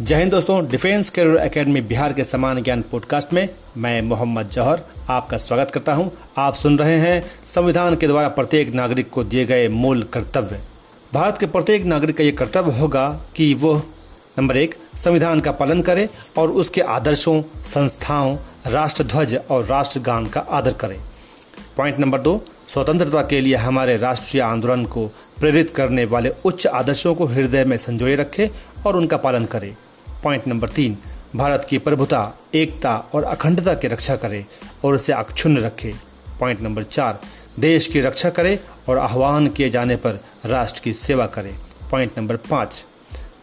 जय हिंद दोस्तों, defence career academy Bihar के समान ज्ञान पॉडकास्ट में मैं मोहम्मद जौहर आपका स्वागत करता हूँ। आप सुन रहे हैं संविधान के द्वारा प्रत्येक नागरिक को दिए गए मूल कर्तव्य। भारत के प्रत्येक नागरिक का ये कर्तव्य होगा कि वह नंबर एक, संविधान का पालन करे और उसके आदर्शों, संस्थाओं राष्ट्र ध्वज और राष्ट्रगान का आदर करे। पॉइंट नंबर दो, स्वतंत्रता के लिए हमारे राष्ट्रीय आंदोलन को प्रेरित करने वाले उच्च आदर्शों को हृदय में संजोए रखे और उनका पालन करे। पॉइंट नंबर तीन, भारत की प्रभुता, एकता और अखंडता की रक्षा करे और उसे अक्षुण्ण रखे। पॉइंट नंबर चार, देश की रक्षा करे और आह्वान किए जाने पर राष्ट्र की सेवा करे। पॉइंट नंबर पाँच,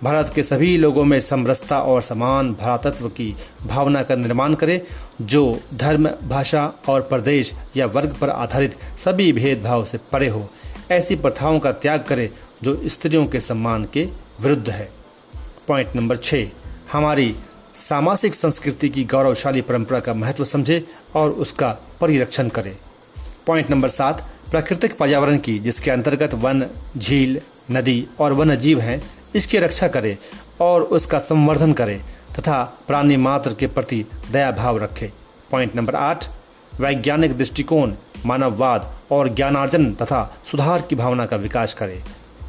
भारत के सभी लोगों में समरसता और समान भारतत्व की भावना का निर्माण करे, जो धर्म, भाषा और प्रदेश या वर्ग पर आधारित सभी भेदभाव से परे हो। ऐसी प्रथाओं का त्याग करे, जो स्त्रियों के सम्मान के विरुद्ध है। पॉइंट नंबर छः हमारी सामाजिक संस्कृति की गौरवशाली परंपरा का महत्व समझे और उसका परिरक्षण करे। पॉइंट नंबर सात, प्राकृतिक पर्यावरण की, जिसके अंतर्गत वन, झील, नदी और वन्य जीव हैं, इसकी रक्षा करें और उसका संवर्धन करें तथा प्राणी मात्र के प्रति दया भाव रखे। पॉइंट नंबर आठ, वैज्ञानिक दृष्टिकोण, मानववाद और ज्ञानार्जन तथा सुधार की भावना का विकास करे।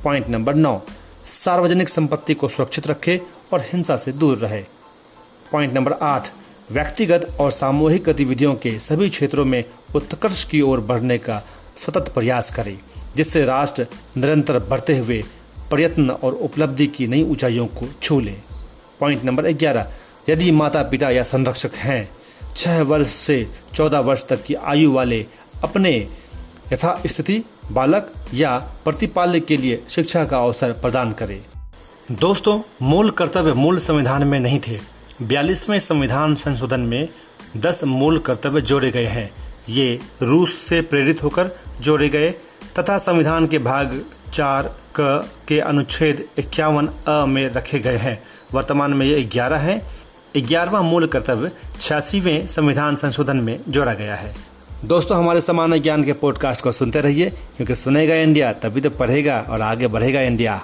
पॉइंट नंबर नौ, सार्वजनिक संपत्ति को सुरक्षित रखे और हिंसा से दूर रहे। पॉइंट नंबर आठ, व्यक्तिगत और सामूहिक गतिविधियों के सभी क्षेत्रों में उत्कर्ष की ओर बढ़ने का सतत प्रयास करें, जिससे राष्ट्र निरंतर बढ़ते हुए प्रयत्न और उपलब्धि की नई ऊंचाइयों को छू ले। पॉइंट नंबर ग्यारह, यदि माता पिता या संरक्षक हैं, छह वर्ष से चौदह वर्ष तक की आयु वाले अपने यथास्थिति बालक या प्रतिपाल्य के लिए शिक्षा का अवसर प्रदान करें। दोस्तों, मूल कर्तव्य मूल संविधान में नहीं थे। बयालीसवें संविधान संशोधन में दस मूल कर्तव्य जोड़े गए हैं। ये रूस से प्रेरित होकर जोड़े गए तथा संविधान के भाग चार क के अनुच्छेद इक्यावन अ में रखे गए हैं। वर्तमान में ये ग्यारह है। ग्यारहवा मूल कर्तव्य छियासीवें संविधान संशोधन में जोड़ा गया है। दोस्तों, हमारे समान ज्ञान के पॉडकास्ट को सुनते रहिए, क्योंकि सुनेगा इंडिया, तभी तो पढ़ेगा और आगे बढ़ेगा इंडिया।